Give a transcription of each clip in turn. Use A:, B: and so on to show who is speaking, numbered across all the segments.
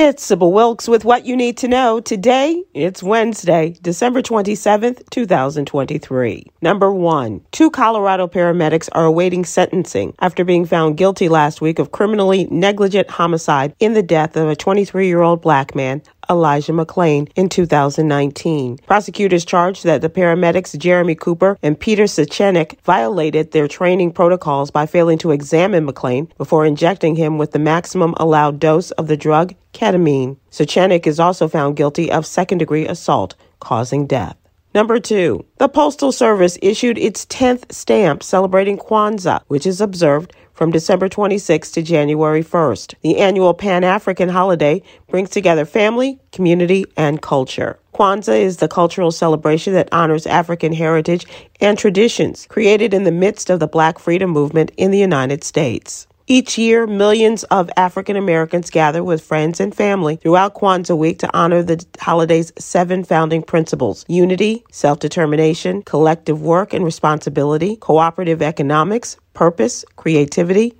A: It's Sybil Wilkes with what you need to know. Today, it's Wednesday, December 27th, 2023. Number one, two Colorado paramedics are awaiting sentencing after being found guilty last week of criminally negligent homicide in the death of a 23 year old black man Elijah McClain in 2019. Prosecutors charged that the paramedics Jeremy Cooper and Peter Cichuniec violated their training protocols by failing to examine McClain before injecting him with the maximum allowed dose of the drug ketamine. Cichuniec is also found guilty of second degree assault causing death. Number two, the Postal Service issued its 10th stamp celebrating Kwanzaa, which is observed from December 26 to January 1st. The annual Pan African holiday brings together family, community, and culture. Kwanzaa is the cultural celebration that honors African heritage and traditions created in the midst of the Black freedom movement in the United States. Each year, millions of African Americans gather with friends and family throughout Kwanzaa week to honor the holiday's seven founding principles unity, self determination, collective work and responsibility, cooperative economics, purpose, creativity,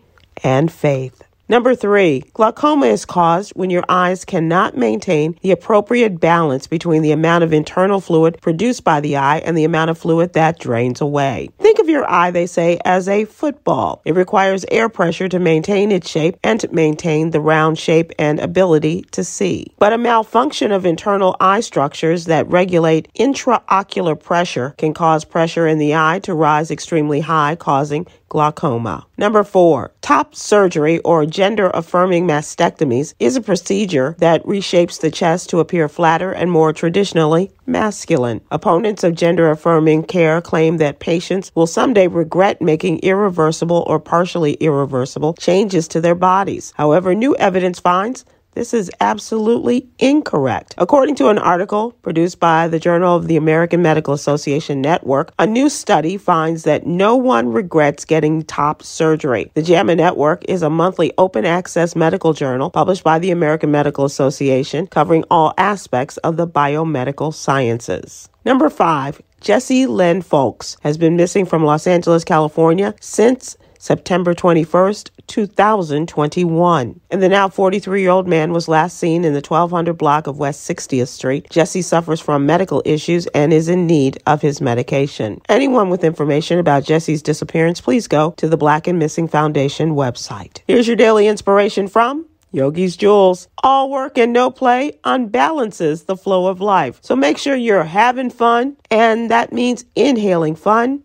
A: and faith. Number three, glaucoma is caused when your eyes cannot maintain the appropriate balance between the amount of internal fluid produced by the eye and the amount of fluid that drains away. Think of your eye, they say, as a football. It requires air pressure to maintain its shape and to maintain the round shape and ability to see. But a malfunction of internal eye structures that regulate intraocular pressure can cause pressure in the eye to rise extremely high, causing glaucoma. Number four, top surgery or gender affirming mastectomies is a procedure that reshapes the chest to appear flatter and more traditionally masculine. Opponents of gender affirming care claim that patients will someday regret making irreversible or partially irreversible changes to their bodies. However, new evidence finds this is absolutely incorrect. According to an article produced by the Journal of the American Medical Association Network, a new study finds that no one regrets getting top surgery. The JAMA Network is a monthly open access medical journal published by the American Medical Association covering all aspects of the biomedical sciences. Number five, Jesse Lynn Folks has been missing from Los Angeles, California since September 21st, 2021. And the now 43 year old man was last seen in the 1200 block of West 60th Street. Jesse suffers from medical issues and is in need of his medication. Anyone with information about Jesse's disappearance, please go to the Black and Missing Foundation website. Here's your daily inspiration from Yogi's Jewels. All work and no play unbalances the flow of life. So make sure you're having fun, and that means inhaling fun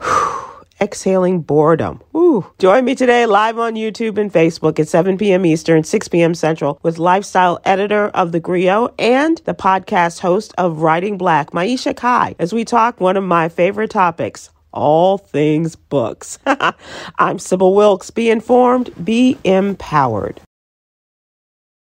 A: exhaling boredom. Ooh. Join me today live on YouTube and Facebook at 7 p.m. Eastern, 6 p.m. Central with lifestyle editor of The Grio and the podcast host of Writing Black, Maiysha Kai, as we talk one of my favorite topics, all things books. I'm Sybil Wilkes. Be informed, be empowered.